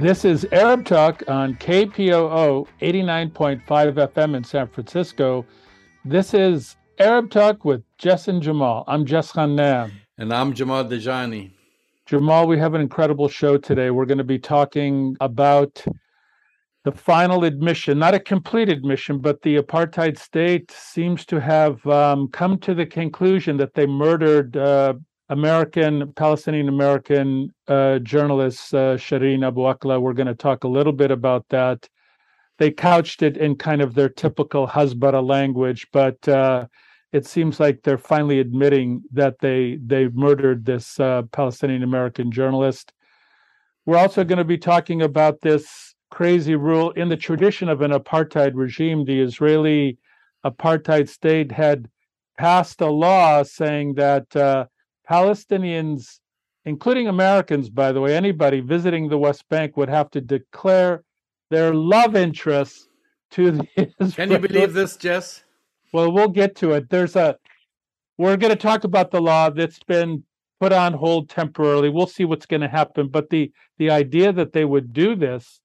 This is Arab Talk on KPOO 89.5 FM in San Francisco. This is Arab Talk with Jess and Jamal. I'm Jess Ghannam. And I'm Jamal Dajani. Jamal, we have an incredible show today. We're going to be talking about the final admission, not a complete admission, but the apartheid state seems to have um, come to the conclusion that they murdered uh, American, Palestinian American uh, journalist uh, Shireen Abu Akleh. We're going to talk a little bit about that. They couched it in kind of their typical Hasbara language, but uh, it seems like they're finally admitting that they they murdered this uh, Palestinian American journalist. We're also going to be talking about this crazy rule in the tradition of an apartheid regime. The Israeli apartheid state had passed a law saying that uh, Palestinians, including Americans, by the way, anybody visiting the West Bank would have to declare their love interest to the Israeli. Can you believe this, Jess? Well, we'll get to it. There's a we're going to talk about the law that's been put on hold temporarily. We'll see what's going to happen, but the the idea that they would do this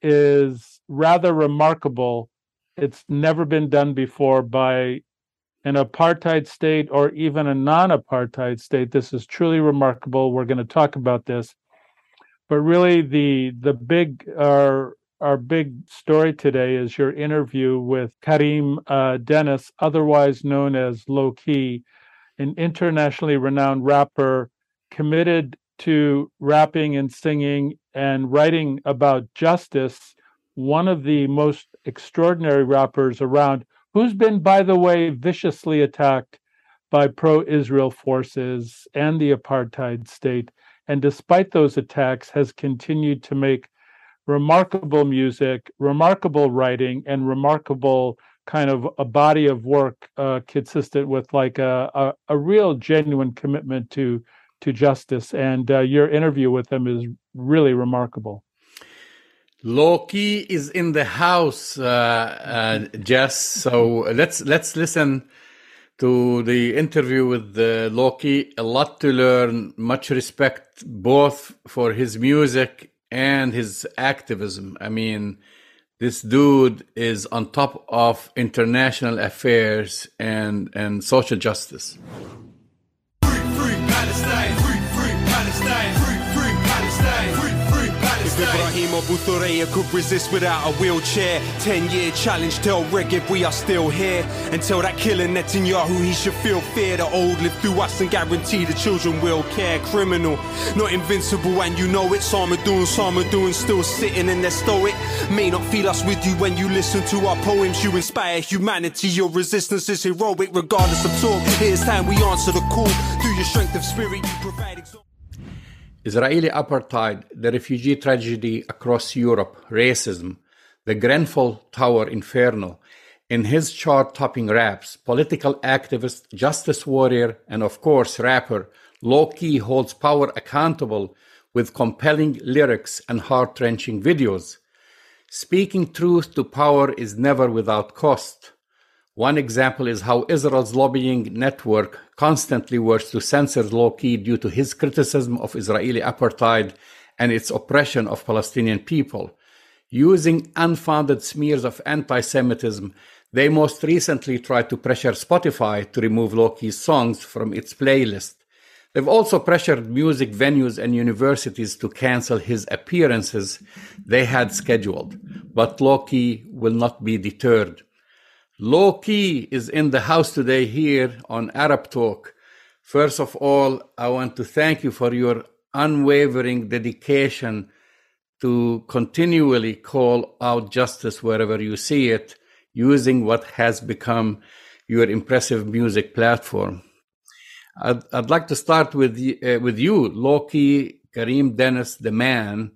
is rather remarkable. It's never been done before by an apartheid state or even a non-apartheid state. This is truly remarkable. We're going to talk about this, but really the the big our our big story today is your interview with Kareem uh, Dennis, otherwise known as Lowkey, an internationally renowned rapper committed to rapping and singing and writing about justice. One of the most extraordinary rappers around who's been, by the way, viciously attacked by pro Israel forces and the apartheid state. And despite those attacks, has continued to make remarkable music, remarkable writing, and remarkable kind of a body of work uh, consistent with like a, a, a, real genuine commitment to to justice. And uh, your interview with him is really remarkable. Lowkey is in the house, uh, uh, Jess. So let's let's listen to the interview with Lowkey. A lot to learn. Much respect both for his music and his activism. I mean, this dude is on top of international affairs and and social justice. Free, free Ibrahim Abu could resist without a wheelchair. Ten year challenge, tell Regev we are still here. Until that killer Netanyahu, he should feel fear. The old live through us and guarantee the children will care. Criminal, not invincible, and you know it. Samadoun, Samadoun still sitting in their stoic. May not feel us with you when you listen to our poems. You inspire humanity, your resistance is heroic, regardless of talk. It is time we answer the call. Through your strength of spirit, you provide. Israeli apartheid, the refugee tragedy across Europe, racism, the Grenfell Tower inferno, in his chart topping raps, political activist, justice warrior, and of course rapper, Lowkey holds power accountable with compelling lyrics and heart wrenching videos. Speaking truth to power is never without cost. One example is how Israel's lobbying network constantly works to censor Lowkey due to his criticism of Israeli apartheid and its oppression of Palestinian people. Using unfounded smears of anti Semitism, they most recently tried to pressure Spotify to remove Lowkey's songs from its playlist. They've also pressured music venues and universities to cancel his appearances they had scheduled. But Lowkey will not be deterred. Lowkey is in the house today here on Arab Talk. First of all, I want to thank you for your unwavering dedication to continually call out justice wherever you see it, using what has become your impressive music platform. I'd, I'd like to start with, uh, with you, Low Key Kareem Dennis, the man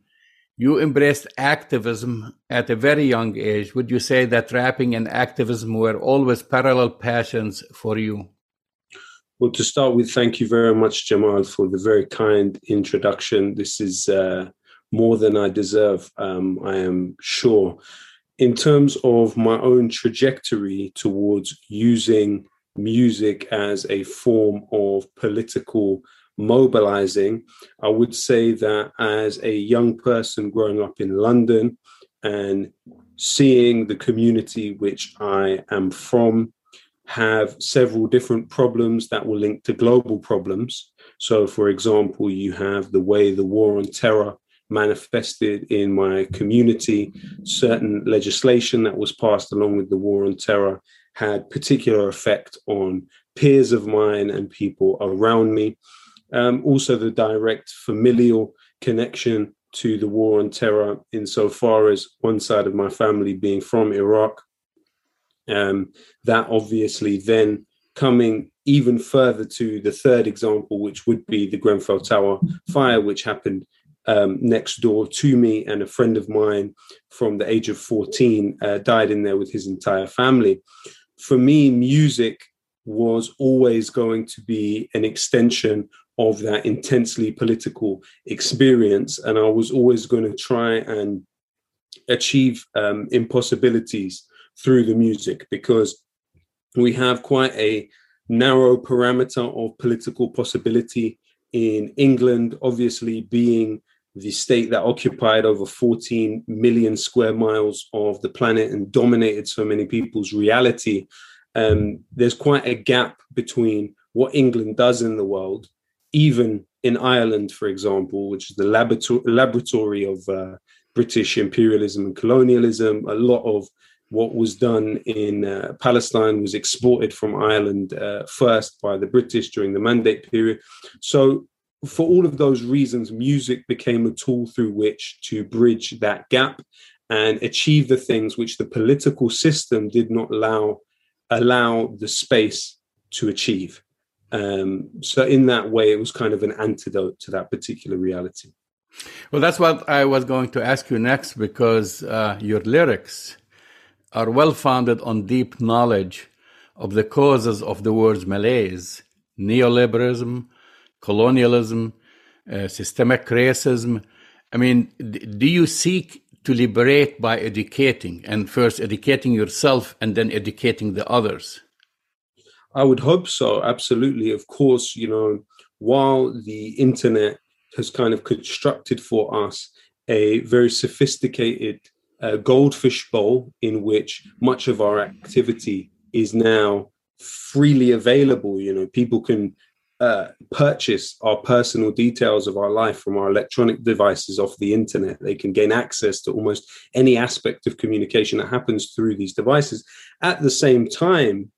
you embraced activism at a very young age. Would you say that rapping and activism were always parallel passions for you? Well, to start with, thank you very much, Jamal, for the very kind introduction. This is uh, more than I deserve, um, I am sure. In terms of my own trajectory towards using music as a form of political mobilizing. I would say that as a young person growing up in London and seeing the community which I am from have several different problems that will link to global problems. So, for example, you have the way the war on terror manifested in my community. Certain legislation that was passed along with the war on terror had particular effect on peers of mine and people around me. Um, also, the direct familial connection to the war on terror, insofar as one side of my family being from Iraq. Um, that obviously then coming even further to the third example, which would be the Grenfell Tower fire, which happened um, next door to me, and a friend of mine from the age of 14 uh, died in there with his entire family. For me, music was always going to be an extension of that intensely political experience. And I was always going to try and achieve um, impossibilities through the music because we have quite a narrow parameter of political possibility in England, obviously being the state that occupied over 14 million square miles of the planet and dominated so many people's reality, um, there's quite a gap between what England does in the world, even in Ireland, for example, which is the laboratory, of uh, British imperialism and colonialism. A lot of what was done in uh, Palestine was exported from Ireland uh, first by the British during the Mandate period. So for all of those reasons, music became a tool through which to bridge that gap and achieve the things which the political system did not allow allow the space to achieve. Um, so in that way, it was kind of an antidote to that particular reality. Well, that's what I was going to ask you next because uh, your lyrics are well founded on deep knowledge of the causes of the world's malaise, neoliberalism, colonialism, uh, systemic racism. I mean, do you seek to liberate by educating and first educating yourself and then educating the others? I would hope so, absolutely. Of course, you know, while the internet has kind of constructed for us a very sophisticated uh, goldfish bowl in which much of our activity is now freely available. You know, people can uh, purchase our personal details of our life from our electronic devices off the internet. They can gain access to almost any aspect of communication that happens through these devices. At the same time,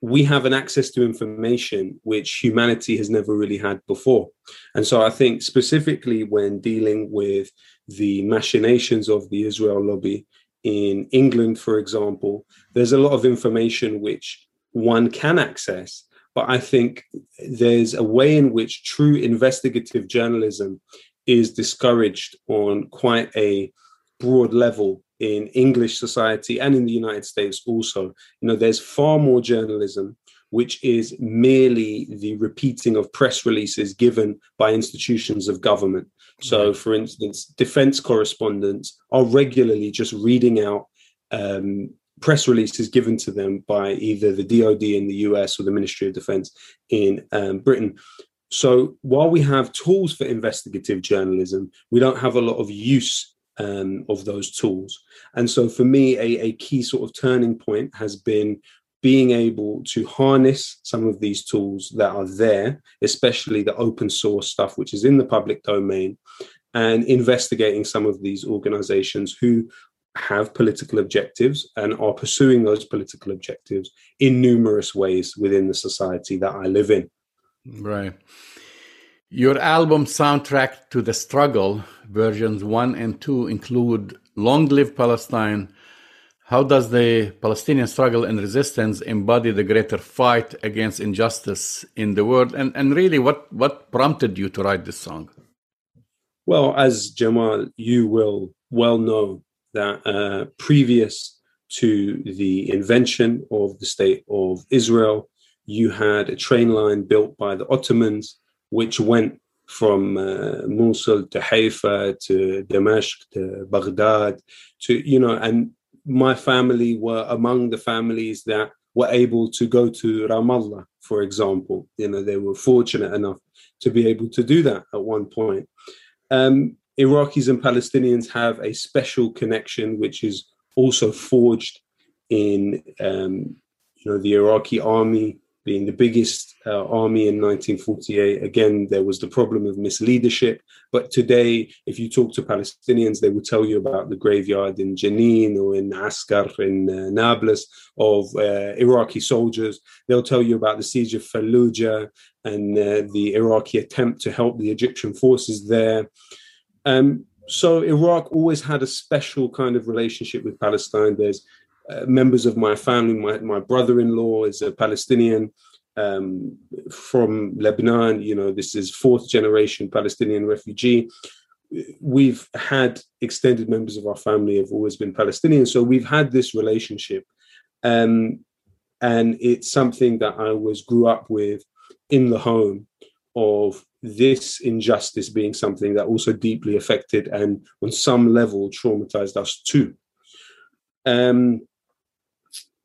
we have an access to information which humanity has never really had before. And so I think specifically when dealing with the machinations of the Israel lobby in England, for example, there's a lot of information which one can access but I think there's a way in which true investigative journalism is discouraged on quite a broad level in English society and in the United States also. You know, there's far more journalism which is merely the repeating of press releases given by institutions of government. So, for instance, defense correspondents are regularly just reading out um, press releases given to them by either the DoD in the US or the Ministry of Defense in um, Britain. So while we have tools for investigative journalism, we don't have a lot of use um, of those tools. And so for me, a, a key sort of turning point has been being able to harness some of these tools that are there, especially the open source stuff, which is in the public domain, and investigating some of these organizations who have political objectives and are pursuing those political objectives in numerous ways within the society that I live in. Right. Your album soundtrack to the struggle, versions one and two, include Long Live Palestine. How does the Palestinian struggle and resistance embody the greater fight against injustice in the world? And, and really, what, what prompted you to write this song? Well, as Jamal, you will well know, that uh, previous to the invention of the state of Israel, you had a train line built by the Ottomans, which went from uh, Mosul to Haifa to Damascus to Baghdad to, you know, and my family were among the families that were able to go to Ramallah, for example. You know, they were fortunate enough to be able to do that at one point. Um, Iraqis and Palestinians have a special connection, which is also forged in um, you know the Iraqi army being the biggest uh, army in 1948. Again, there was the problem of misleadership. But today, if you talk to Palestinians, they will tell you about the graveyard in Jenin or in Askar in uh, Nablus of uh, Iraqi soldiers. They'll tell you about the siege of Fallujah and uh, the Iraqi attempt to help the Egyptian forces there. Um, so Iraq always had a special kind of relationship with Palestine. There's uh, members of my family. My, my brother-in-law is a Palestinian um, from Lebanon. You know, this is fourth generation Palestinian refugee. We've had extended members of our family have always been Palestinian, so we've had this relationship, um, and it's something that I was grew up with in the home of this injustice being something that also deeply affected and on some level traumatized us too. Um,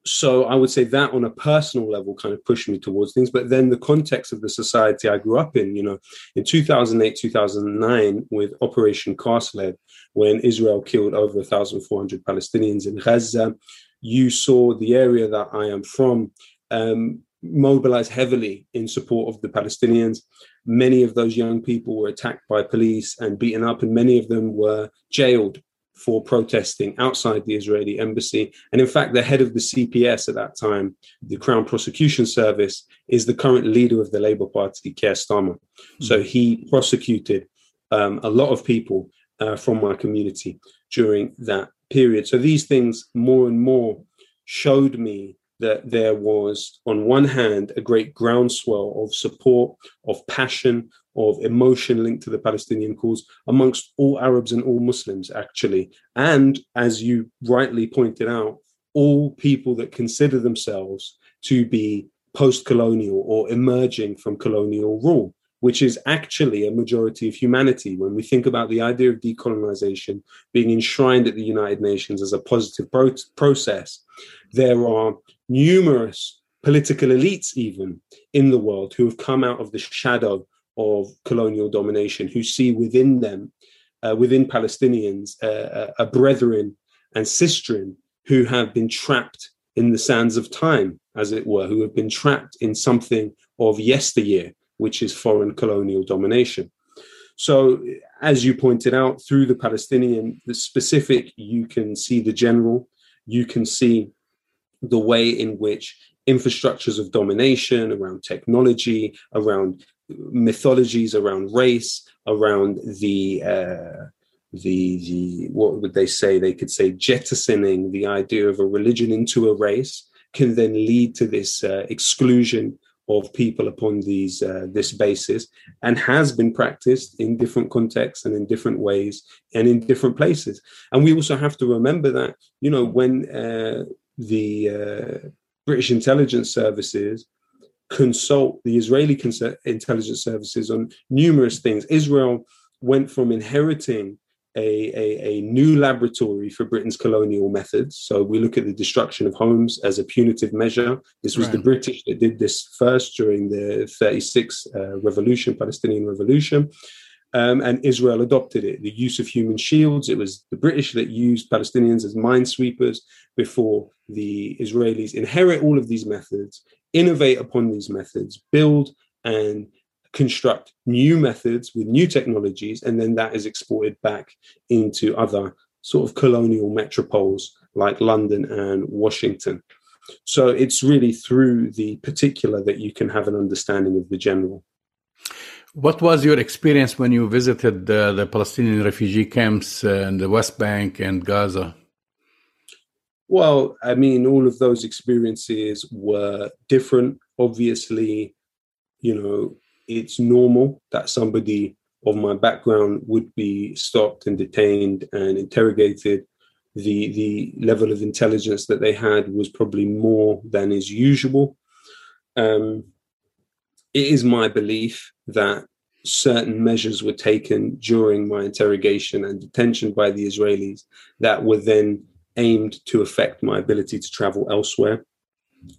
so I would say that on a personal level kind of pushed me towards things. But then the context of the society I grew up in, you know, in 2008, 2009, with Operation Cast Lead, when Israel killed over 1,400 Palestinians in Gaza, you saw the area that I am from um, mobilize heavily in support of the Palestinians. Many of those young people were attacked by police and beaten up, and many of them were jailed for protesting outside the Israeli embassy. And in fact, the head of the CPS at that time, the Crown Prosecution Service, is the current leader of the Labour Party, Keir Starmer. Mm-hmm. So he prosecuted um, a lot of people uh, from my community during that period. So these things more and more showed me that there was, on one hand, a great groundswell of support, of passion, of emotion linked to the Palestinian cause amongst all Arabs and all Muslims, actually. And as you rightly pointed out, all people that consider themselves to be post colonial or emerging from colonial rule, which is actually a majority of humanity. When we think about the idea of decolonization being enshrined at the United Nations as a positive pro- process, there are numerous political elites, even in the world, who have come out of the shadow of colonial domination who see within them, uh, within Palestinians, uh, a brethren and sistren who have been trapped in the sands of time, as it were, who have been trapped in something of yesteryear, which is foreign colonial domination. So, as you pointed out, through the Palestinian, the specific, you can see the general, you can see the way in which infrastructures of domination around technology, around mythologies around race, around the uh, the the what would they say? They could say jettisoning the idea of a religion into a race can then lead to this uh, exclusion of people upon these uh, this basis and has been practiced in different contexts and in different ways and in different places and we also have to remember that you know when uh, the uh, british intelligence services consult the Israeli intelligence services on numerous things. Israel went from inheriting a, a, a, new laboratory for Britain's colonial methods. So we look at the destruction of homes as a punitive measure. This was right. the British that did this first during the 36 uh, revolution, Palestinian revolution. Um, and Israel adopted it. The use of human shields. It was the British that used Palestinians as minesweepers before the Israelis inherit all of these methods innovate upon these methods, build and construct new methods with new technologies, and then that is exported back into other sort of colonial metropoles like London and Washington. So it's really through the particular that you can have an understanding of the general. What was your experience when you visited uh, the Palestinian refugee camps in the West Bank and Gaza? Well, I mean, all of those experiences were different. Obviously, you know, it's normal that somebody of my background would be stopped and detained and interrogated. The the level of intelligence that they had was probably more than is usual. Um, it is my belief that certain measures were taken during my interrogation and detention by the Israelis that were then aimed to affect my ability to travel elsewhere.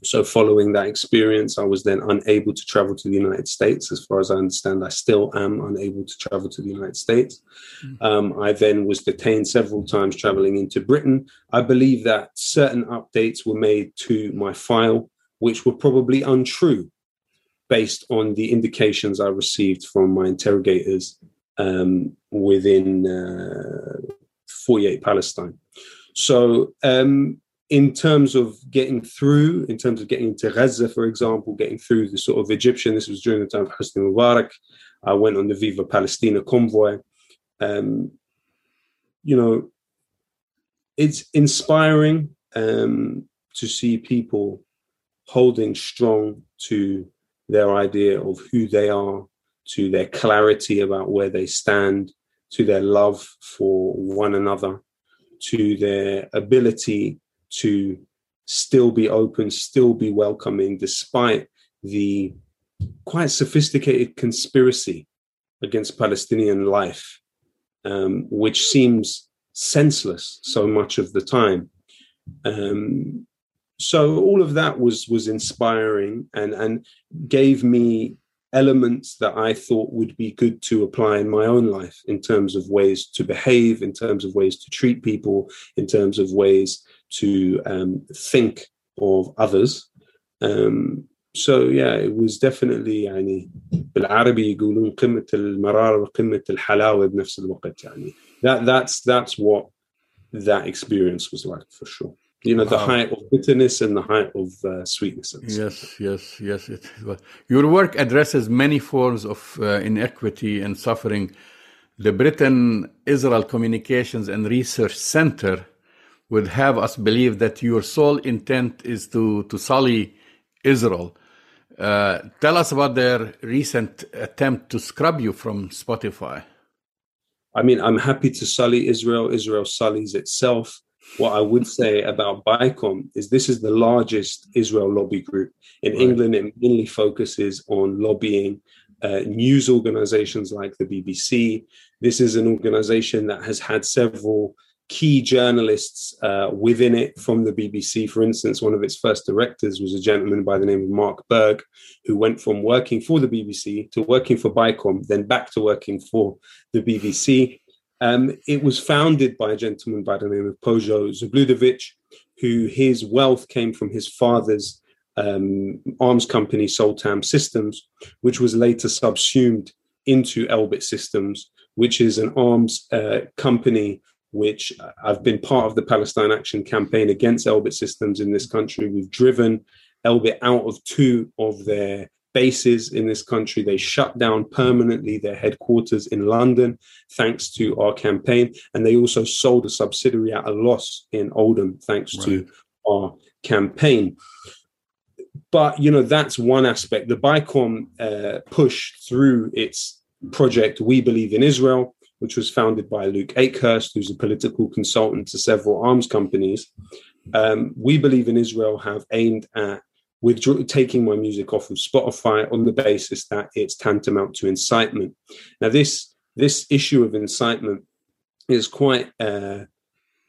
So, following that experience, I was then unable to travel to the United States. As far as I understand, I still am unable to travel to the United States. Mm-hmm. Um, I then was detained several times traveling into Britain. I believe that certain updates were made to my file, which were probably untrue based on the indications I received from my interrogators um, within uh, 48 Palestine. So, um, in terms of getting through, in terms of getting into Gaza, for example, getting through the sort of Egyptian, this was during the time of Hosni Mubarak. I went on the Viva Palestina convoy. Um, you know, it's inspiring um, to see people holding strong to their idea of who they are, to their clarity about where they stand, to their love for one another, to their ability to still be open, still be welcoming, despite the quite sophisticated conspiracy against Palestinian life, um, which seems senseless so much of the time. Um, so all of that was was inspiring and and gave me elements that I thought would be good to apply in my own life in terms of ways to behave, in terms of ways to treat people, in terms of ways to um, think of others. Um, so yeah, it was definitely يعني بالعربي يقولون قمة المرارة وقمة الحلاوة بنفس الوقت يعني that that's that's what that experience was like for sure you know the wow. height of bitterness and the height of uh, sweetness. Yes yes yes. It, your work addresses many forms of uh, inequity and suffering. The britain israel communications and research center would have us believe that your sole intent is to to sully israel. Uh, tell us about their recent attempt to scrub you from spotify. I mean i'm happy to sully israel. Israel sullies itself what I would say about BICOM is this is the largest Israel lobby group. In right. England, it mainly focuses on lobbying uh, news organizations like the BBC. This is an organization that has had several key journalists uh, within it from the BBC. For instance, one of its first directors was a gentleman by the name of Mark Berg, who went from working for the BBC to working for BICOM, then back to working for the BBC. Um, it was founded by a gentleman by the name of Poju Zabludowicz, who his wealth came from his father's um, arms company, Soltam Systems, which was later subsumed into Elbit Systems, which is an arms uh, company which I've been part of the Palestine Action campaign against Elbit Systems in this country. We've driven Elbit out of two of their bases in this country. They shut down permanently their headquarters in London, thanks to our campaign. And they also sold a subsidiary at a loss in Oldham, thanks right. to our campaign. But, you know, that's one aspect. The BICOM uh, push through its project, We Believe in Israel, which was founded by Luke Akehurst, who's a political consultant to several arms companies. Um, we Believe in Israel have aimed at with taking my music off of Spotify on the basis that it's tantamount to incitement. Now, this this issue of incitement is quite uh,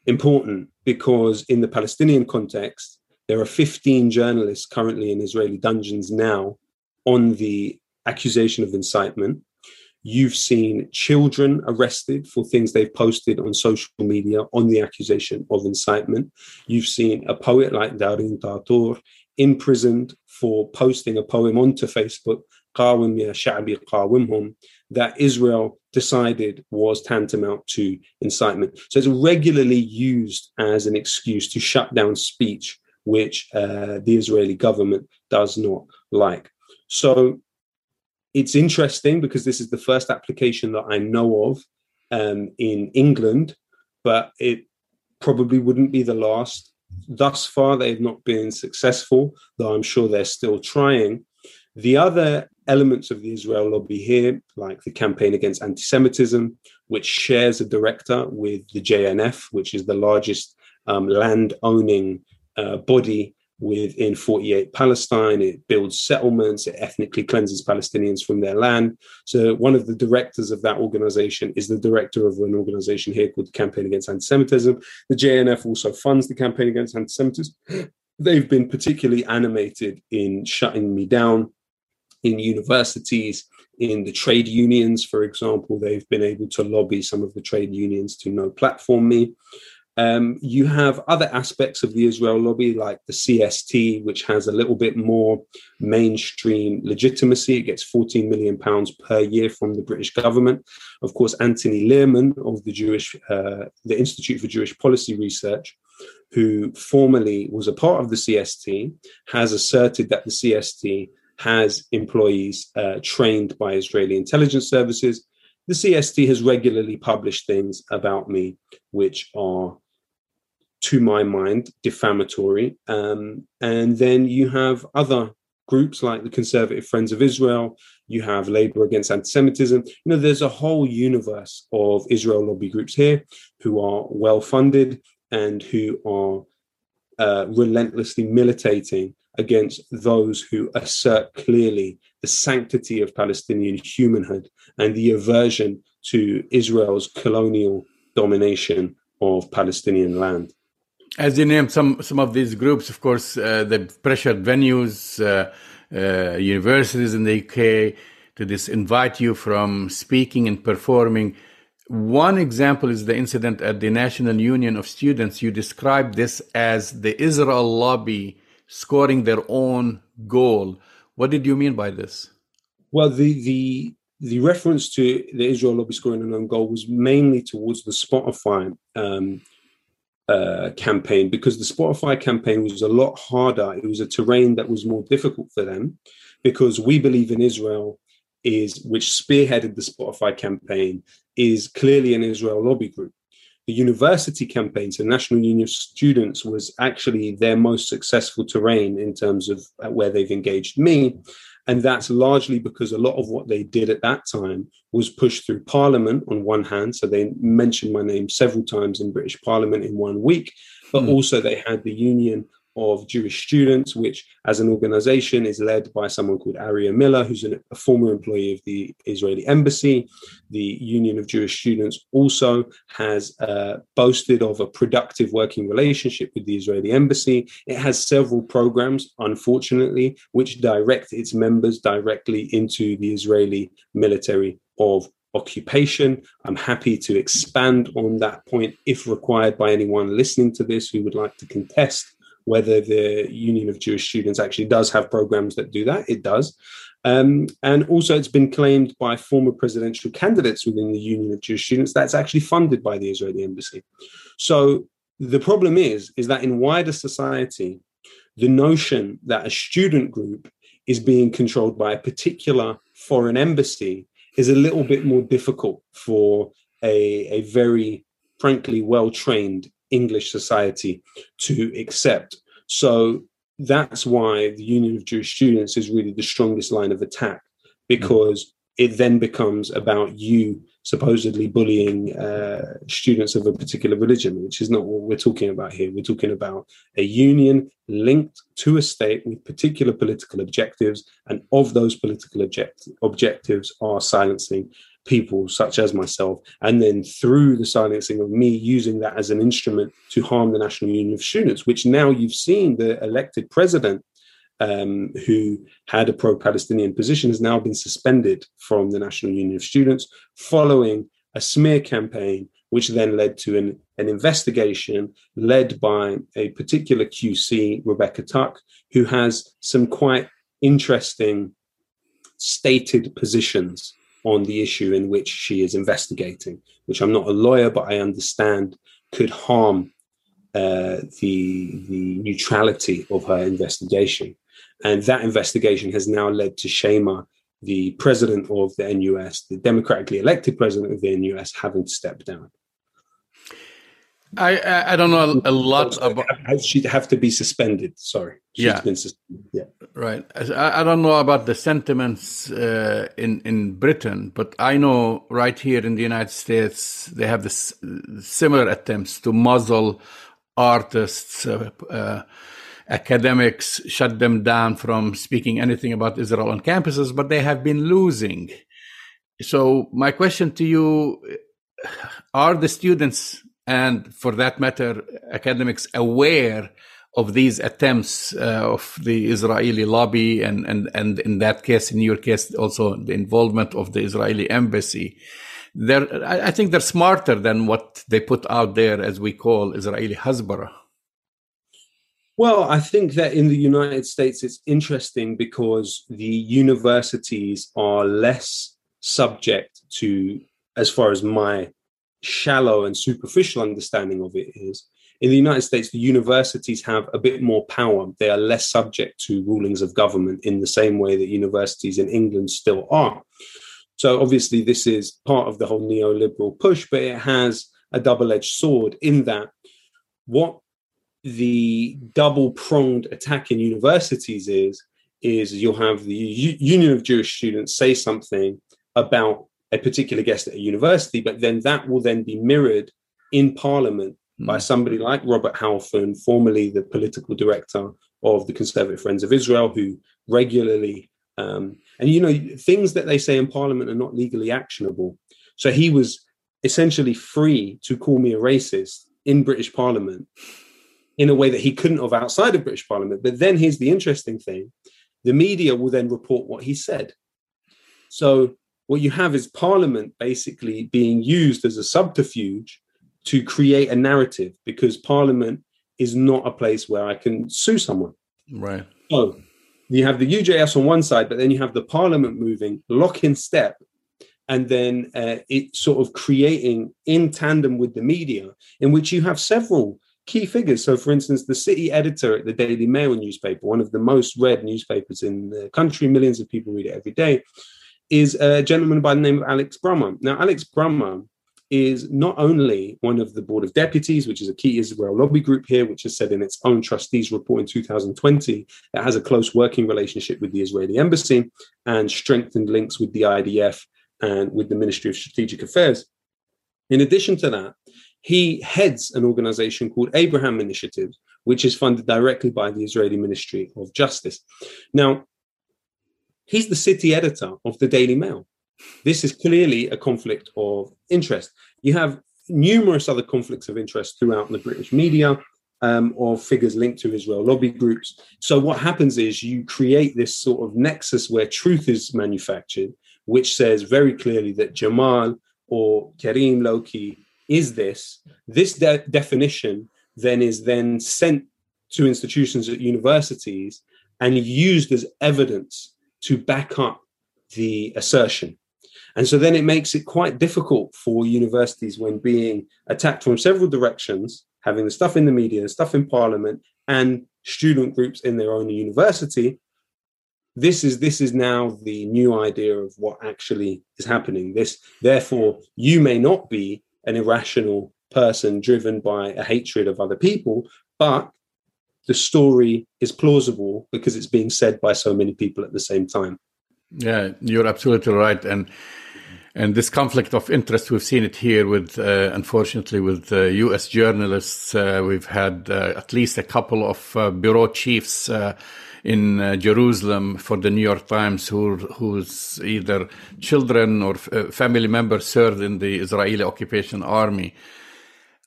important because in the Palestinian context, there are 15 journalists currently in Israeli dungeons now on the accusation of incitement. You've seen children arrested for things they've posted on social media on the accusation of incitement. You've seen a poet like Dareen Tatour imprisoned for posting a poem onto Facebook, that Israel decided was tantamount to incitement. So it's regularly used as an excuse to shut down speech, which uh, the Israeli government does not like. So it's interesting because this is the first application that I know of um, in England, but it probably wouldn't be the last thus far they've not been successful, though I'm sure they're still trying. The other elements of the Israel lobby here, like the campaign against anti Semitism, which shares a director with the JNF, which is the largest um, land owning uh, body within 48 Palestine. It builds settlements, it ethnically cleanses Palestinians from their land. So, one of the directors of that organization is the director of an organization here called the Campaign Against Anti Semitism. The JNF also funds the Campaign Against Anti Semitism. they've been particularly animated in shutting me down in universities, in the trade unions, for example. They've been able to lobby some of the trade unions to no platform me. Um, you have other aspects of the Israel lobby, like the CST, which has a little bit more mainstream legitimacy. It gets 14 million pounds per year from the British government. Of course, Antony Lerman of the Jewish, uh, the Institute for Jewish Policy Research, who formerly was a part of the CST, has asserted that the CST has employees uh, trained by Israeli intelligence services. The CST has regularly published things about me which are to my mind, defamatory. Um, and then you have other groups like the Conservative Friends of Israel, you have Labour Against Anti-Semitism. You know, there's a whole universe of Israel lobby groups here who are well funded and who are uh, relentlessly militating against those who assert clearly the sanctity of Palestinian humanhood and the aversion to Israel's colonial domination of Palestinian land. As you named some some of these groups, of course, uh, the pressured venues, uh, uh, universities in the UK to this invite you from speaking and performing. One example is the incident at the National Union of Students. You described this as the Israel lobby scoring their own goal. What did you mean by this? Well, the the the reference to the Israel lobby scoring an own goal was mainly towards the Spotify um, uh, campaign because the Spotify campaign was a lot harder. It was a terrain that was more difficult for them because we believe in Israel is which spearheaded the Spotify campaign is clearly an Israel lobby group. The university campaign, so National Union of Students, was actually their most successful terrain in terms of uh, where they've engaged me. And that's largely because a lot of what they did at that time was pushed through Parliament on one hand. So they mentioned my name several times in British Parliament in one week, but mm. also they had the Union of Jewish Students, which as an organization is led by someone called Aryeh Miller, who's an, a former employee of the Israeli embassy. The Union of Jewish Students also has uh, boasted of a productive working relationship with the Israeli embassy. It has several programs, unfortunately, which direct its members directly into the Israeli military of occupation. I'm happy to expand on that point if required by anyone listening to this who would like to contest whether the Union of Jewish Students actually does have programs that do that. It does. Um, and also, it's been claimed by former presidential candidates within the Union of Jewish Students that's actually funded by the Israeli embassy. So the problem is, is that in wider society, the notion that a student group is being controlled by a particular foreign embassy is a little bit more difficult for a, a very, frankly, well trained English society to accept. So that's why the Union of Jewish Students is really the strongest line of attack because it then becomes about you supposedly bullying uh, students of a particular religion, which is not what we're talking about here. We're talking about a union linked to a state with particular political objectives, and of those political object- objectives are silencing people such as myself, and then through the silencing of me, using that as an instrument to harm the National Union of Students, which now you've seen the elected president um, who had a pro Palestinian position has now been suspended from the National Union of Students following a smear campaign, which then led to an, an investigation led by a particular QC, Rebecca Tuck, who has some quite interesting stated positions on the issue in which she is investigating, which I'm not a lawyer, but I understand could harm uh, the the neutrality of her investigation. And that investigation has now led to Shaima, the president of the NUS, the democratically elected president of the NUS, having to step down. I I don't know a, lot about. She'd have to be suspended. Sorry. She's yeah. Been sus- yeah. Right. I, I don't know about the sentiments uh, in in Britain, but I know right here in the United States they have this similar attempts to muzzle artists, uh, uh, academics, shut them down from speaking anything about Israel on campuses, but they have been losing. So my question to you: Are the students and for that matter, academics aware of these attempts uh, of the Israeli lobby, and, and, and in that case, in your case, also the involvement of the Israeli embassy. They're, I think they're smarter than what they put out there, as we call Israeli Hasbara. Well, I think that in the United States, it's interesting because the universities are less subject to, as far as my shallow and superficial understanding of it is, in the United States, the universities have a bit more power. They are less subject to rulings of government in the same way that universities in England still are. So, obviously, this is part of the whole neoliberal push, but it has a double edged sword in that what the double pronged attack in universities is is you'll have the U- Union of Jewish Students say something about a particular guest at a university, but then that will then be mirrored in Parliament by hmm. somebody like Robert Halfon, formerly the political director of the Conservative Friends of Israel, who regularly um, and you know things that they say in Parliament are not legally actionable. So he was essentially free to call me a racist in British Parliament in a way that he couldn't have outside of British Parliament. But then here's the interesting thing: the media will then report what he said. So what you have is Parliament basically being used as a subterfuge to create a narrative because Parliament is not a place where I can sue someone. Right. So you have the UJS on one side, but then you have the Parliament moving lock in step, and then uh, it sort of creating in tandem with the media, in which you have several key figures. So, for instance, the city editor at the Daily Mail newspaper, one of the most read newspapers in the country, millions of people read it every day, is a gentleman by the name of Alex Brummer. Now, Alex Brummer is not only one of the Board of Deputies, which is a key Israel lobby group here, which has said in its own trustees report in 2020 that has a close working relationship with the Israeli embassy and strengthened links with the IDF and with the Ministry of Strategic Affairs. In addition to that, he heads an organization called Abraham Initiative, which is funded directly by the Israeli Ministry of Justice. Now, he's the city editor of the Daily Mail. This is clearly a conflict of interest. You have numerous other conflicts of interest throughout the British media um, of figures linked to Israel lobby groups. So, what happens is you create this sort of nexus where truth is manufactured, which says very clearly that Jamal or Kareem Lowkey is this. This de- definition then is then sent to institutions at universities and used as evidence to back up the assertion. And so then it makes it quite difficult for universities when being attacked from several directions, having the stuff in the media, the stuff in parliament, and student groups in their own university. This is this is now the new idea of what actually is happening. This, therefore, you may not be an irrational person driven by a hatred of other people, but the story is plausible because it's being said by so many people at the same time. Yeah, you're absolutely right. And and this conflict of interest, we've seen it here with, uh, unfortunately, with uh, U.S. journalists. Uh, we've had uh, at least a couple of uh, bureau chiefs uh, in Jerusalem for the New York Times who, whose either children or family members served in the Israeli occupation army.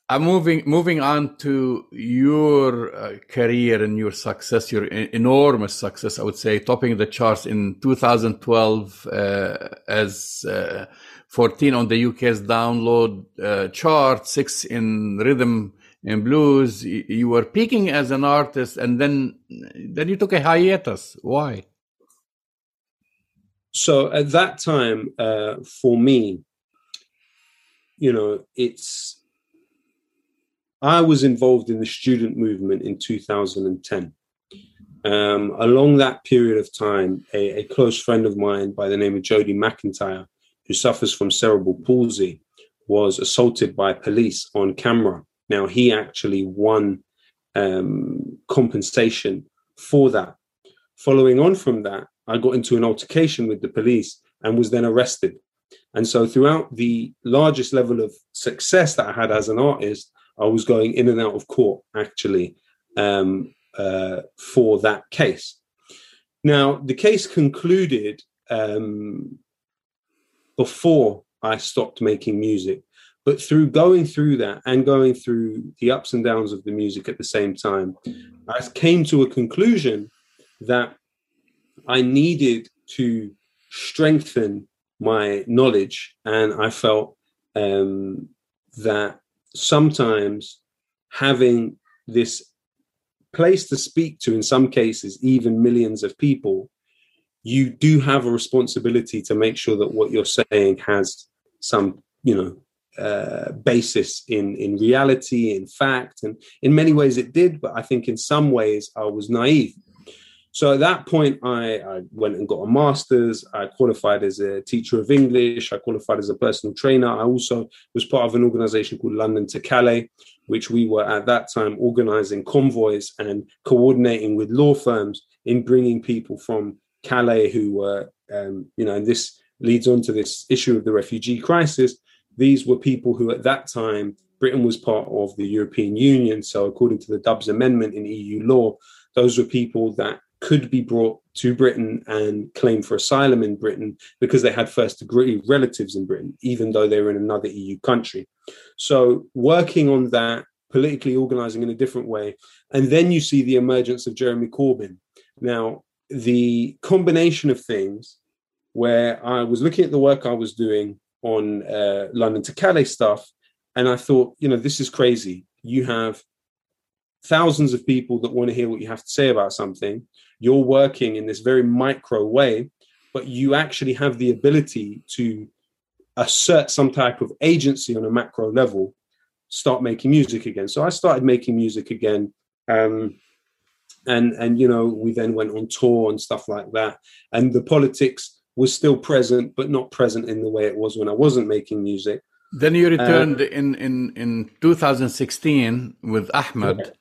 I'm moving moving on to your uh, career and your success, your enormous success. I would say topping the charts in 2012 uh, as uh, 14 on the UK's download uh, chart, six in rhythm and blues. You were peaking as an artist, and then then you took a hiatus. Why? So at that time, uh, for me, you know, it's I was involved in the student movement in 2010. Um, along that period of time, a, a, close friend of mine by the name of Jody McIntyre, who suffers from cerebral palsy, was assaulted by police on camera. Now, he actually won um, compensation for that. Following on from that, I got into an altercation with the police and was then arrested. And so, throughout the largest level of success that I had as an artist, I was going in and out of court actually um, uh, for that case. Now, the case concluded um, before I stopped making music, But through going through that and going through the ups and downs of the music at the same time, I came to a conclusion that I needed to strengthen my knowledge. And I felt um, that sometimes having this place to speak to, in some cases, even millions of people, you do have a responsibility to make sure that what you're saying has some, you know, uh, basis in in reality, in fact, and in many ways it did. But I think in some ways I was naive. So at that point, I, I, went and got a master's. I qualified as a teacher of English. I qualified as a personal trainer. I also was part of an organization called London to Calais, which we were at that time organizing convoys and coordinating with law firms in bringing people from Calais who were, um, you know, and this leads on to this issue of the refugee crisis. These were people who at that time, Britain was part of the European Union. So according to the Dubs Amendment in EU law, those were people that could be brought to Britain and claim for asylum in Britain because they had first degree relatives in Britain, even though they were in another EU country. So, working on that, politically organizing in a different way. And then you see the emergence of Jeremy Corbyn. Now, the combination of things where I was looking at the work I was doing on uh, London to Calais stuff, and I thought, you know, this is crazy. You have thousands of people that want to hear what you have to say about something. You're working in this very micro way, but you actually have the ability to assert some type of agency on a macro level, start making music again. So I started making music again. Um, and and you know we then went on tour and stuff like that and the politics was still present but not present in the way it was when i wasn't making music then you returned uh, in in in 2016 with ahmed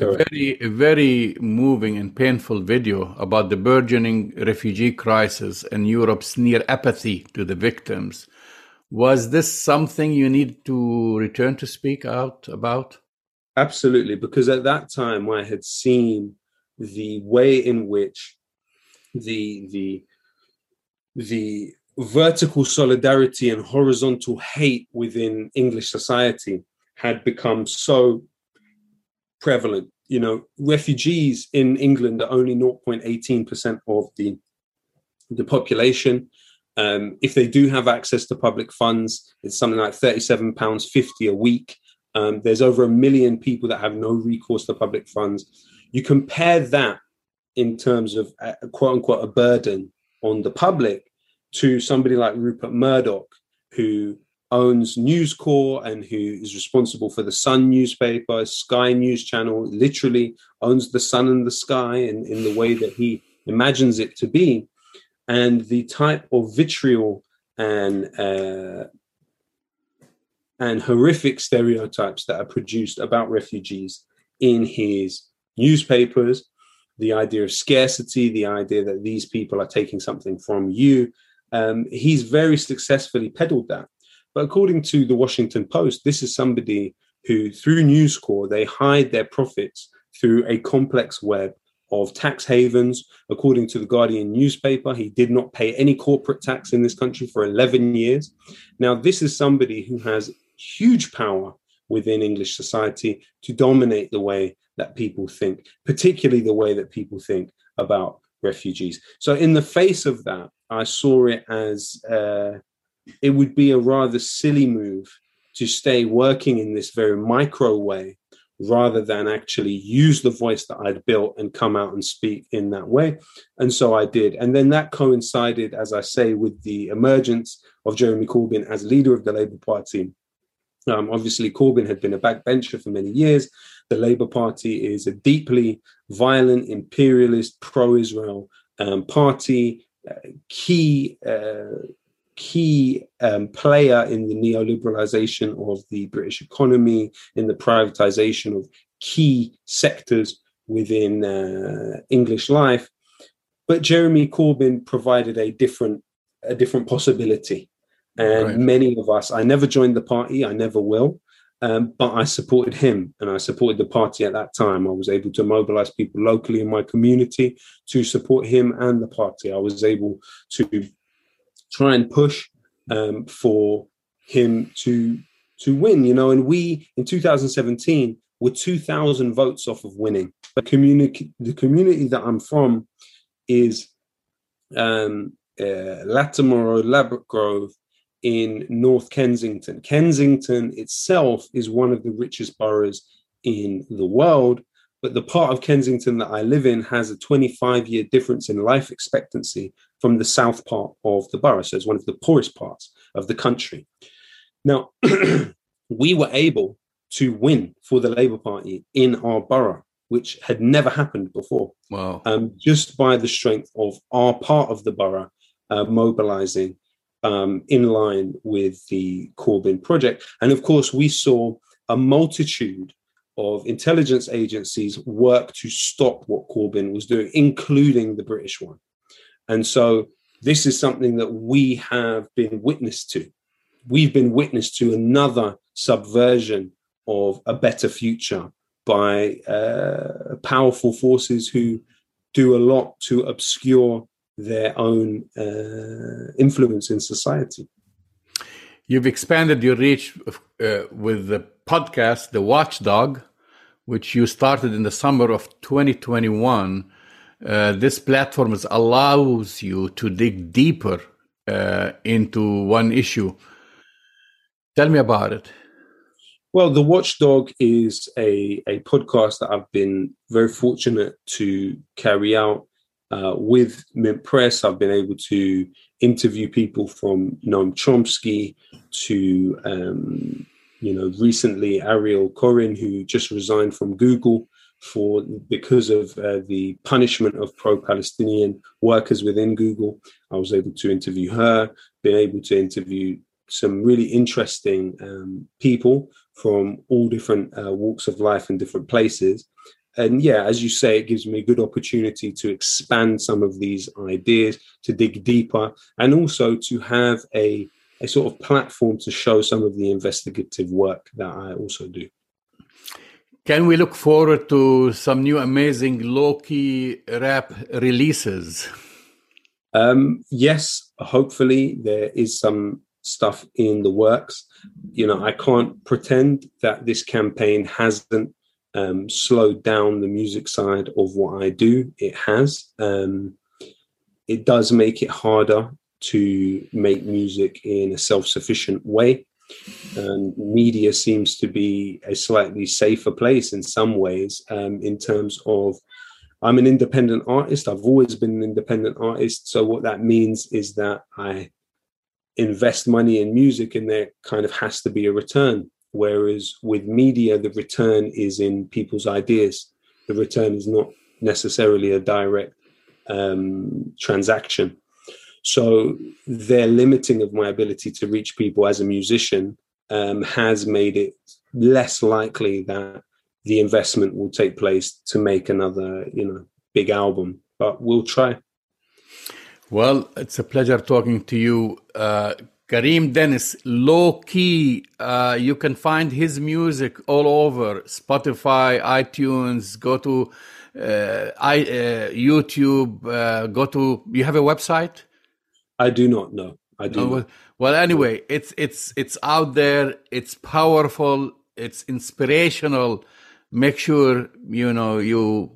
a very, a very moving and painful video about the burgeoning refugee crisis and Europe's near apathy to the victims. Was this something you need to return to speak out about? Absolutely, because at that time I had seen the way in which the the the vertical solidarity and horizontal hate within English society had become so prevalent. You know, refugees in England are only 0.18% of the the population. Um, if they do have access to public funds, it's something like £37.50 a week. Um, there's over a million people that have no recourse to public funds. You compare that in terms of uh, quote unquote a burden on the public to somebody like Rupert Murdoch, who owns News Corp and who is responsible for the Sun newspaper, Sky News Channel, literally owns the sun and the sky in, in the way that he imagines it to be. And the type of vitriol and uh, and horrific stereotypes that are produced about refugees in his newspapers, the idea of scarcity, the idea that these people are taking something from you. Um, he's very successfully peddled that. But according to the Washington Post, this is somebody who, through News Corp, they hide their profits through a complex web of tax havens. According to the Guardian newspaper, he did not pay any corporate tax in this country for 11 years. Now, this is somebody who has huge power within English society to dominate the way that people think, particularly the way that people think about refugees. So, in the face of that, I saw it as uh, it would be a rather silly move to stay working in this very micro way rather than actually use the voice that I'd built and come out and speak in that way. And so I did. And then that coincided, as I say, with the emergence of Jeremy Corbyn as leader of the Labour Party. Um, obviously, Corbyn had been a backbencher for many years. The Labour Party is a deeply violent, imperialist, pro Israel um, party, uh, key uh, key um, player in the neoliberalization of the British economy, in the privatization of key sectors within uh, English life. But Jeremy Corbyn provided a different a different possibility. And right. many of us, I never joined the party, I never will. Um, but I supported him and I supported the party at that time. I was able to mobilize people locally in my community to support him and the party. I was able to try and push um, for him to to win, you know, and we in 2017 were 2,000 votes off of winning. The community, the community that I'm from is um, uh, Latimer Ladbroke Grove in North Kensington. Kensington itself is one of the richest boroughs in the world, but the part of Kensington that I live in has a 25 year difference in life expectancy from the south part of the borough. So it's one of the poorest parts of the country. Now, we were able to win for the Labour Party in our borough, which had never happened before. Wow. Um, just by the strength of our part of the borough uh, mobilizing um, in line with the Corbyn project. And of course, we saw a multitude of intelligence agencies work to stop what Corbyn was doing, including the British one. And so this is something that we have been witness to. We've been witness to another subversion of a better future by uh, powerful forces who do a lot to obscure their own uh, influence in society. You've expanded your reach uh, with the podcast, The Watchdog, which you started in the summer of 2021. Uh, this platform allows you to dig deeper uh, into one issue. Tell me about it. Well, The Watchdog is a, a podcast that I've been very fortunate to carry out uh, with Mint Press. I've been able to interview people from Noam Chomsky to, um, you know, recently Ariel Koren, who just resigned from Google for because of uh, the punishment of pro-Palestinian workers within Google. I was able to interview her, been able to interview some really interesting um, people from all different uh, walks of life and different places. And yeah, as you say, it gives me a good opportunity to expand some of these ideas, to dig deeper, and also to have a, a sort of platform to show some of the investigative work that I also do. Can we look forward to some new amazing Lowkey rap releases? Um, yes, hopefully there is some stuff in the works. You know, I can't pretend that this campaign hasn't um, slowed down the music side of what I do. It has. Um, it does make it harder to make music in a self sufficient way. And media seems to be a slightly safer place in some ways um, in terms of I'm an independent artist. I've always been an independent artist. So, what that means is that I invest money in music and there kind of has to be a return. Whereas with media, the return is in people's ideas. The return is not necessarily a direct um, transaction. So their limiting of my ability to reach people as a musician um, has made it less likely that the investment will take place to make another, you know, big album. But we'll try. Well, it's a pleasure talking to you. Uh, Kareem Dennis, low key. Uh, you can find his music all over Spotify, iTunes. Go to uh, I, uh, YouTube. Uh, go to. You have a website? I do not know. I do. well, well, anyway, it's it's it's out there. It's powerful. It's inspirational. Make sure you know you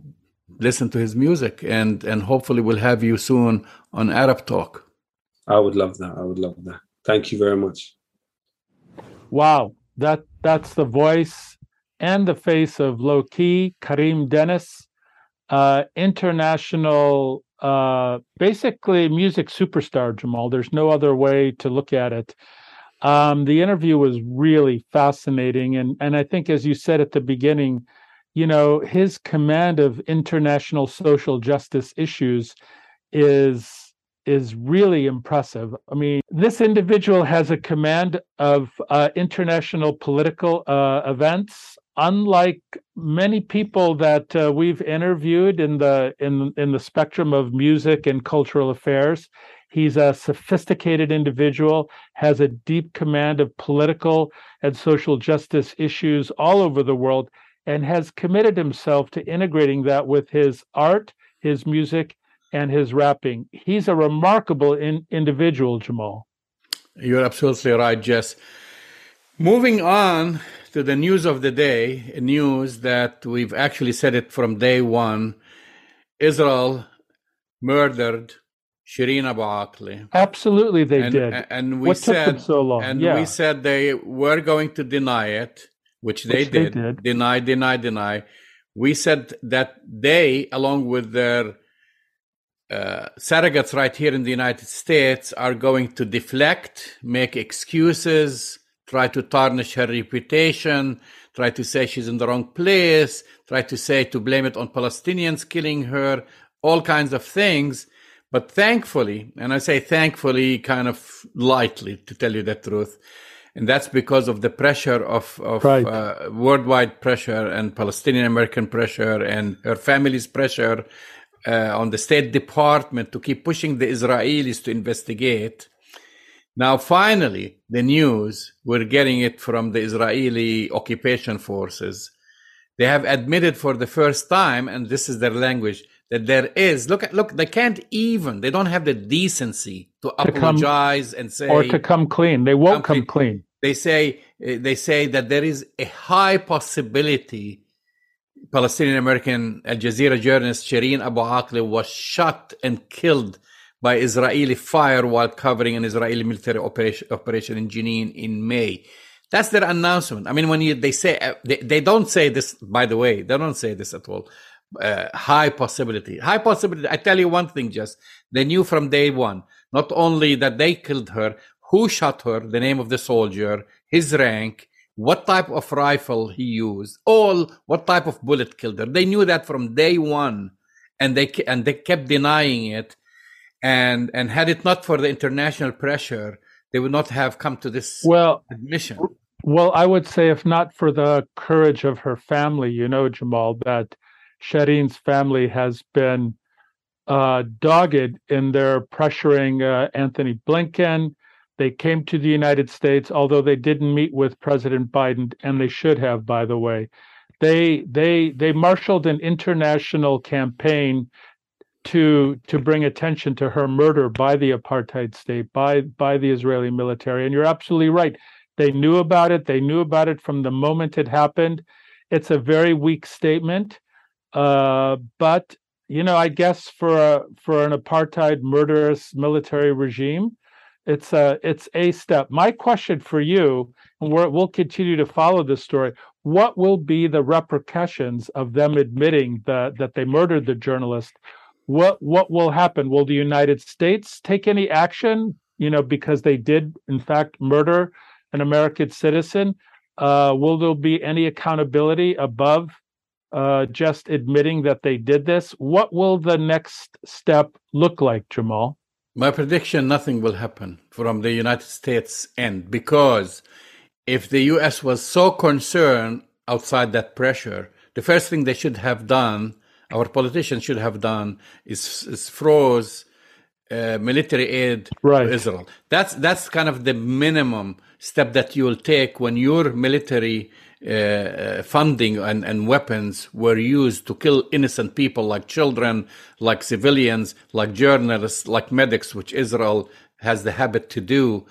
listen to his music, and and hopefully we'll have you soon on Arab Talk. I would love that. I would love that. Thank you very much. Wow, that that's the voice and the face of Lowkey Kareem Dennis, uh, international, uh, basically music superstar Jamal. There's no other way to look at it. Um, the interview was really fascinating, and and I think as you said at the beginning, you know, his command of international social justice issues is is really impressive. I mean, this individual has a command of uh, international political uh, events, unlike many people that uh, we've interviewed in the in in the spectrum of music and cultural affairs. He's a sophisticated individual, has a deep command of political and social justice issues all over the world, and has committed himself to integrating that with his art, his music, and his rapping. He's a remarkable in, individual, Jamal. You're absolutely right, Jess. Moving on to the news of the day, news that we've actually said it from day one Israel murdered Shireen Abu Akleh. Absolutely, they and, did. And we what said, so long? And yeah. we said they were going to deny it, which they, Which they did. did. Deny, deny, deny. We said that they, along with their uh, surrogates right here in the United States, are going to deflect, make excuses, try to tarnish her reputation, try to say she's in the wrong place, try to say to blame it on Palestinians killing her, all kinds of things. But thankfully, and I say thankfully kind of lightly to tell you the truth, and that's because of the pressure of, of Right. uh, worldwide pressure and Palestinian American pressure and her family's pressure uh, on the State Department to keep pushing the Israelis to investigate. Now, finally, the news, we're getting it from the Israeli occupation forces. They have admitted for the first time, and this is their language, that there is, look, at look, they can't even, they don't have the decency to, come- apologize and say, or to come clean. They won't Come come clean. they say uh, they say that there is a high possibility Palestinian American Al Jazeera journalist Shireen Abu Akleh was shot and killed by Israeli fire while covering an Israeli military operation, operation in Jenin in May. That's their announcement. I mean, when you, they say uh, they, they don't say this, by the way, they don't say this at all. Uh, high possibility, high possibility. I tell you one thing, just they knew from day one not only that they killed her, who shot her, the name of the soldier, his rank, what type of rifle he used, all what type of bullet killed her. They knew that from day one, and they and they kept denying it. And and had it not for the international pressure, they would not have come to this Well, admission. Well, I would say if not for the courage of her family, you know, Jamal, that Shireen's family has been uh, dogged in their pressuring uh, Antony Blinken. They came to the United States, although they didn't meet with President Biden, and they should have, by the way. They they they marshaled an international campaign to to bring attention to her murder by the apartheid state, by by the Israeli military. And you're absolutely right. They knew about it. They knew about it from the moment it happened. It's a very weak statement, uh, but you know, I guess for a, for an apartheid murderous military regime, it's a it's a step. My question for you, and we're, we'll continue to follow this story. What will be the repercussions of them admitting that that they murdered the journalist? What what will happen? Will the United States take any action? You know, because they did in fact murder an American citizen. Uh, will there be any accountability above uh, just admitting that they did this? What will the next step look like, Jamal? My prediction nothing will happen from the United States end because if the US was so concerned outside that pressure, the first thing they should have done, our politicians should have done, is, is froze uh, military aid Right. to Israel. That's that's kind of the minimum step that you will take when your military uh, uh, funding and, and weapons were used to kill innocent people like children, like civilians, like journalists, like medics, which Israel has the habit to do.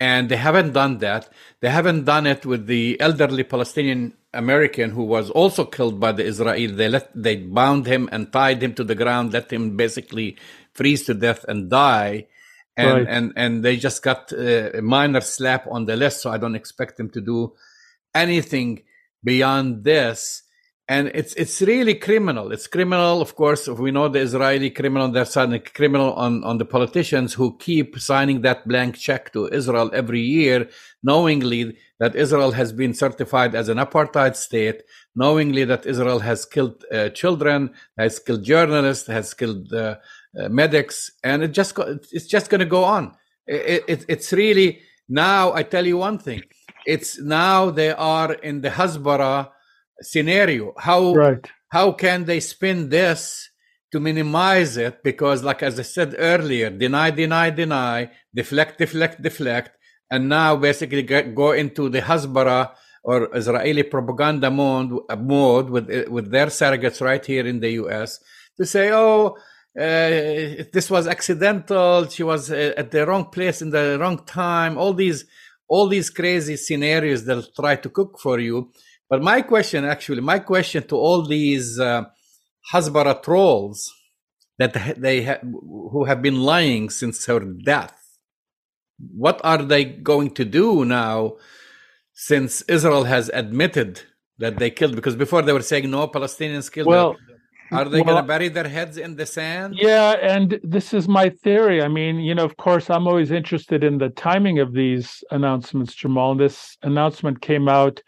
And they haven't done that. They haven't done it with the elderly Palestinian American who was also killed by the Israel. They let they bound him and tied him to the ground, let him basically freeze to death and die. And Right. and and they just got uh, a minor slap on the list. So I don't expect them to do anything beyond this. And it's it's really criminal. It's criminal, of course. If we know the Israeli criminal, they're signing criminal on, on the politicians who keep signing that blank check to Israel every year, knowingly that Israel has been certified as an apartheid state, knowingly that Israel has killed uh, children, has killed journalists, has killed uh, uh, medics, and it just it's just going to go on. It, it, it's really now. I tell you one thing: it's now they are in the Hasbara scenario. How Right. how can they spin this to minimize it? Because, like as I said earlier, deny, deny, deny, deflect, deflect, deflect, and now basically get, go into the Hasbara or Israeli propaganda mode, mode with with their surrogates right here in the U.S. to say, oh. Uh, this was accidental. She was uh, at the wrong place in the wrong time. All these, all these crazy scenarios they'll try to cook for you. But my question, actually, my question to all these uh, Hasbara trolls that they ha- who have been lying since her death, what are they going to do now since Israel has admitted that they killed? Because before they were saying no, Palestinians killed. Well, them. Are they well, going to bury their heads in the sand? Yeah, and this is my theory. I mean, you know, of course, I'm always interested in the timing of these announcements, Jamal. This announcement came out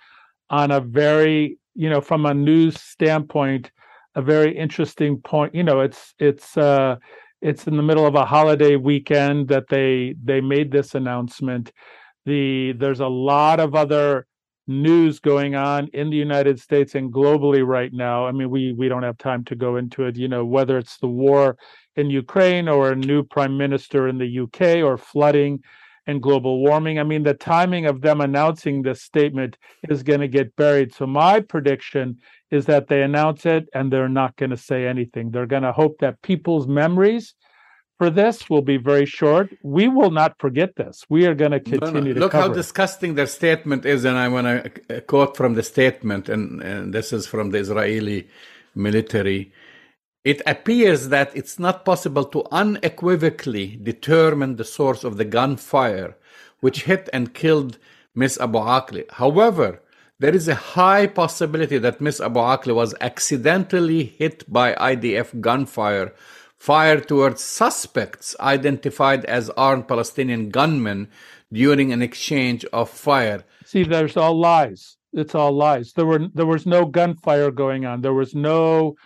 on a very, you know, from a news standpoint, a very interesting point. You know, it's it's uh it's in the middle of a holiday weekend that they they made this announcement. The there's a lot of other news going on in the United States and globally right now. I mean, we we don't have time to go into it. You know, whether it's the war in Ukraine or a new prime minister in the UK or flooding and global warming. I mean, the timing of them announcing this statement is going to get buried. So my prediction is that they announce it and they're not going to say anything. They're going to hope that people's memories for this will be very short. We will not forget this. We are going to continue no, no. to look how it. disgusting their statement is, and I want to quote from the statement, and, and this is from the Israeli military. It appears that it's not possible to unequivocally determine the source of the gunfire which hit and killed Miss Abu Akleh. However, there is a high possibility that Miss Abu Akleh was accidentally hit by IDF gunfire fired towards suspects identified as armed Palestinian gunmen during an exchange of fire. See, there's all lies. It's all lies. There were there was no gunfire going on. There was no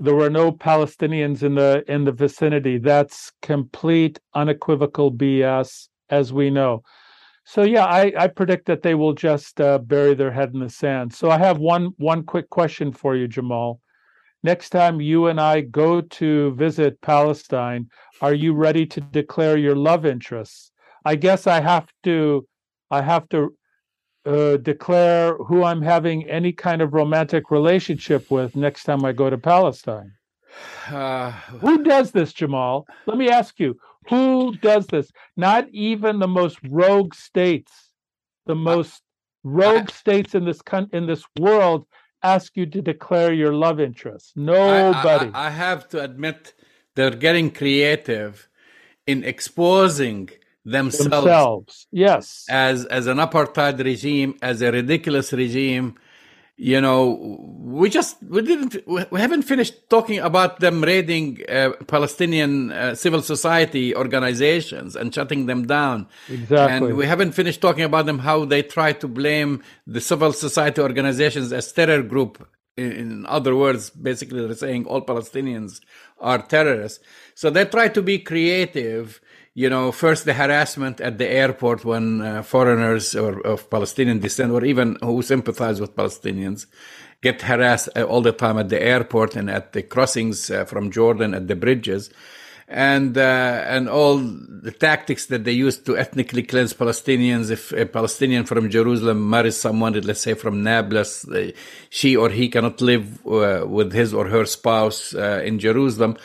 there were no Palestinians in the in the vicinity. That's complete unequivocal BS, as we know. So yeah, I, I predict that they will just uh, bury their head in the sand. So I have one one quick question for you, Jamal. Next time you and I go to visit Palestine, are you ready to declare your love interests? I guess I have to I have to uh, declare who I'm having any kind of romantic relationship with next time I go to Palestine. Uh, who does this, Jamal? Let me ask you who does this? Not even the most rogue states, the most rogue I, states in this con- in this world ask you to declare your love interest. Nobody. I, I, I have to admit they're getting creative in exposing themselves, themselves yes. as as an apartheid regime as a ridiculous regime you know we just we didn't we haven't finished talking about them raiding uh, palestinian uh, civil society organizations and shutting them down. Exactly. and we haven't finished talking about them how they try to blame the civil society organizations as terror group. In other words basically they're saying all palestinians are terrorists. So they try to be creative you know, first the harassment at the airport when uh, foreigners or of Palestinian descent or even who sympathize with Palestinians get harassed uh, all the time at the airport and at the crossings uh, from Jordan at the bridges. And uh, and all the tactics that they use to ethnically cleanse Palestinians. If a Palestinian from Jerusalem marries someone, let's say from Nablus, uh, she or he cannot live uh, with his or her spouse in Jerusalem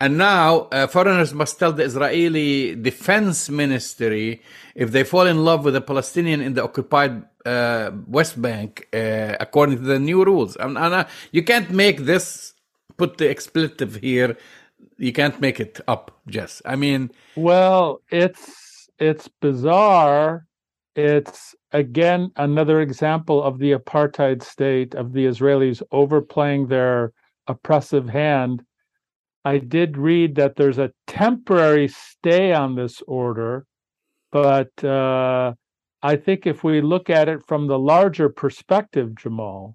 and now uh, foreigners must tell the Israeli defense ministry if they fall in love with a Palestinian in the occupied uh, West Bank, uh, according to the new rules. And, and you can't make this, put the expletive here. You can't make it up, Jess. I mean, well, it's it's bizarre. It's again another example of the apartheid state of the Israelis overplaying their oppressive hand I did read that there's a temporary stay on this order, but uh, I think if we look at it from the larger perspective, Jamal,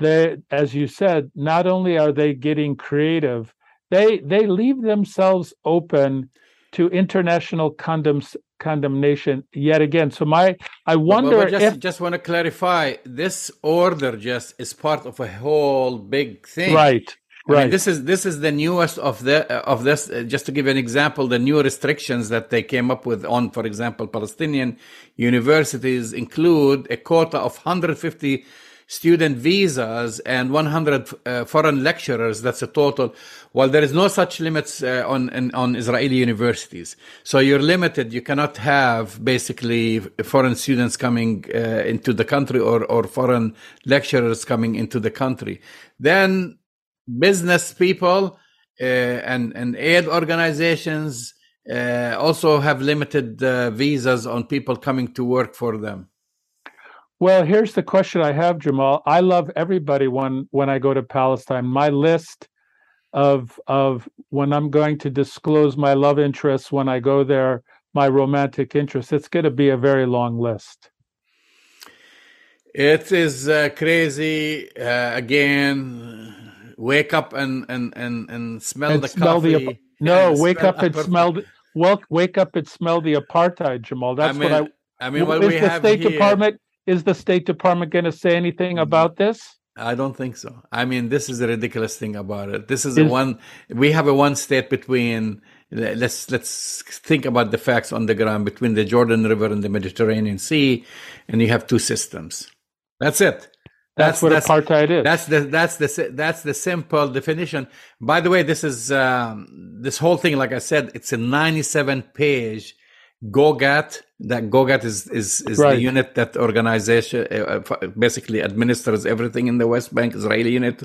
they, as you said, not only are they getting creative, they they leave themselves open to international condemns, condemnation yet again. So my I wonder but, but just, if just want to clarify this order just is part of a whole big thing. Right. Right. I mean, this is this is the newest of the of this. Uh, just to give an example, the new restrictions that they came up with on, for example, Palestinian universities include a quota of 150 student visas and 100 uh, foreign lecturers. That's a total. Well, there is no such limits uh, on in, on Israeli universities. So you're limited. You cannot have basically foreign students coming uh, into the country or or foreign lecturers coming into the country. Then business people uh, and and aid organizations uh, also have limited uh, visas on people coming to work for them. Well, here's the question I have, Jamal. I love everybody when when I go to Palestine. My list of of when I'm going to disclose my love interests when I go there, my romantic interests. It's going to be a very long list. It is uh, crazy. Uh, again, wake up and and and and smell And the smell coffee. ap- No, wake up and apart- smell. the- Well, wake up and smell the apartheid, Jamal. That's I mean, what I. I mean, what is we the have State here. Department is the State Department going to say anything mm-hmm. about this? I don't think so. I mean, this is the ridiculous thing about it. This is a Is- one. We have a one state between. Let's let's think about the facts on the ground between the Jordan River and the Mediterranean Sea, and you have two systems. That's it. That's, what that's, apartheid is. That's the that's the that's the simple definition. By the way, this is um, this whole thing. Like I said, it's a 97 page COGAT. That COGAT is is is Right. the unit that organization uh, uh, basically administers everything in the West Bank Israeli unit.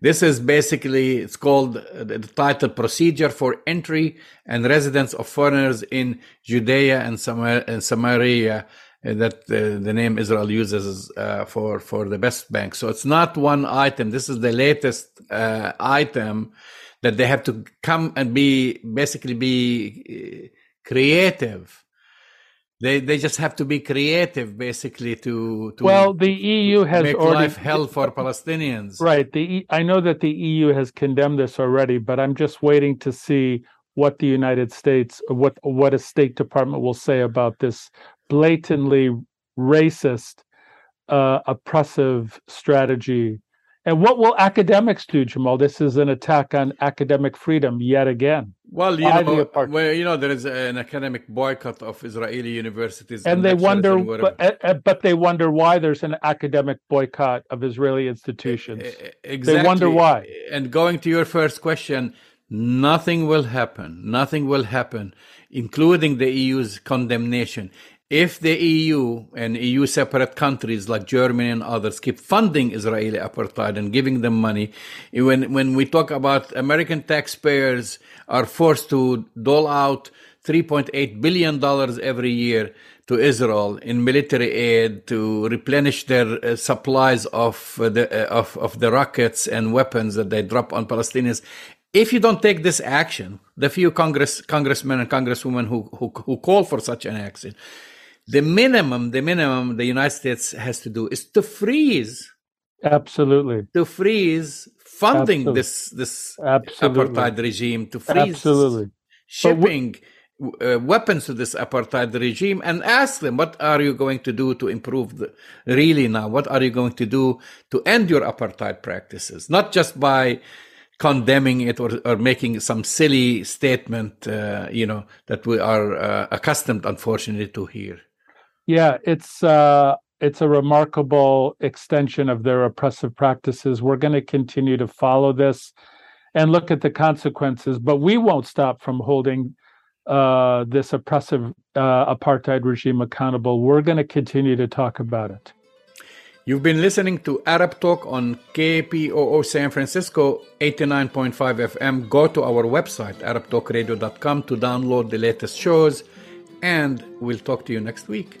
This is basically it's called uh, the title procedure for entry and residence of foreigners in Judea and Samar- and Samaria that uh, the name Israel uses uh, for for the West Bank. So it's not one item. This is the latest uh, item that they have to come and be basically be uh, creative. They they just have to be creative basically to to well, the EU has make already life hell for Palestinians. Right. The I know that the EU has condemned this already, but I'm just waiting to see what the United States, what what a State Department will say about this blatantly racist, uh, oppressive strategy. And what will academics do, Jamal? This is an attack on academic freedom yet again. Well, you know, well, you know, there is an academic boycott of Israeli universities, And they wonder, and but, uh, but they wonder why there's an academic boycott of Israeli institutions. Exactly. wonder why. And going to your first question, nothing will happen. Nothing will happen, including the EU's condemnation. If the EU and EU separate countries like Germany and others keep funding Israeli apartheid and giving them money, when when we talk about American taxpayers are forced to dole out 3.8 billion dollars every year to Israel in military aid to replenish their uh, supplies of uh, the uh, of of the rockets and weapons that they drop on Palestinians. If you don't take this action, the few Congress congressmen and congresswomen who who, who call for such an action, the minimum the minimum the United States has to do is to freeze Absolutely. to freeze funding Absolutely. this this Absolutely. apartheid regime to freeze Absolutely. shipping uh, weapons to this apartheid regime and ask them what are you going to do to improve the really now what are you going to do to end your apartheid practices not just by condemning it or, or making some silly statement uh, you know that we are uh, accustomed unfortunately to hear Yeah, it's uh it's a remarkable extension of their oppressive practices. We're going to continue to follow this and look at the consequences, but we won't stop from holding uh, this oppressive uh, apartheid regime accountable. We're going to continue to talk about it. You've been listening to Arab Talk on KPOO San Francisco 89.5 FM. Go to our website, arabtalkradio.com, to download the latest shows, and we'll talk to you next week.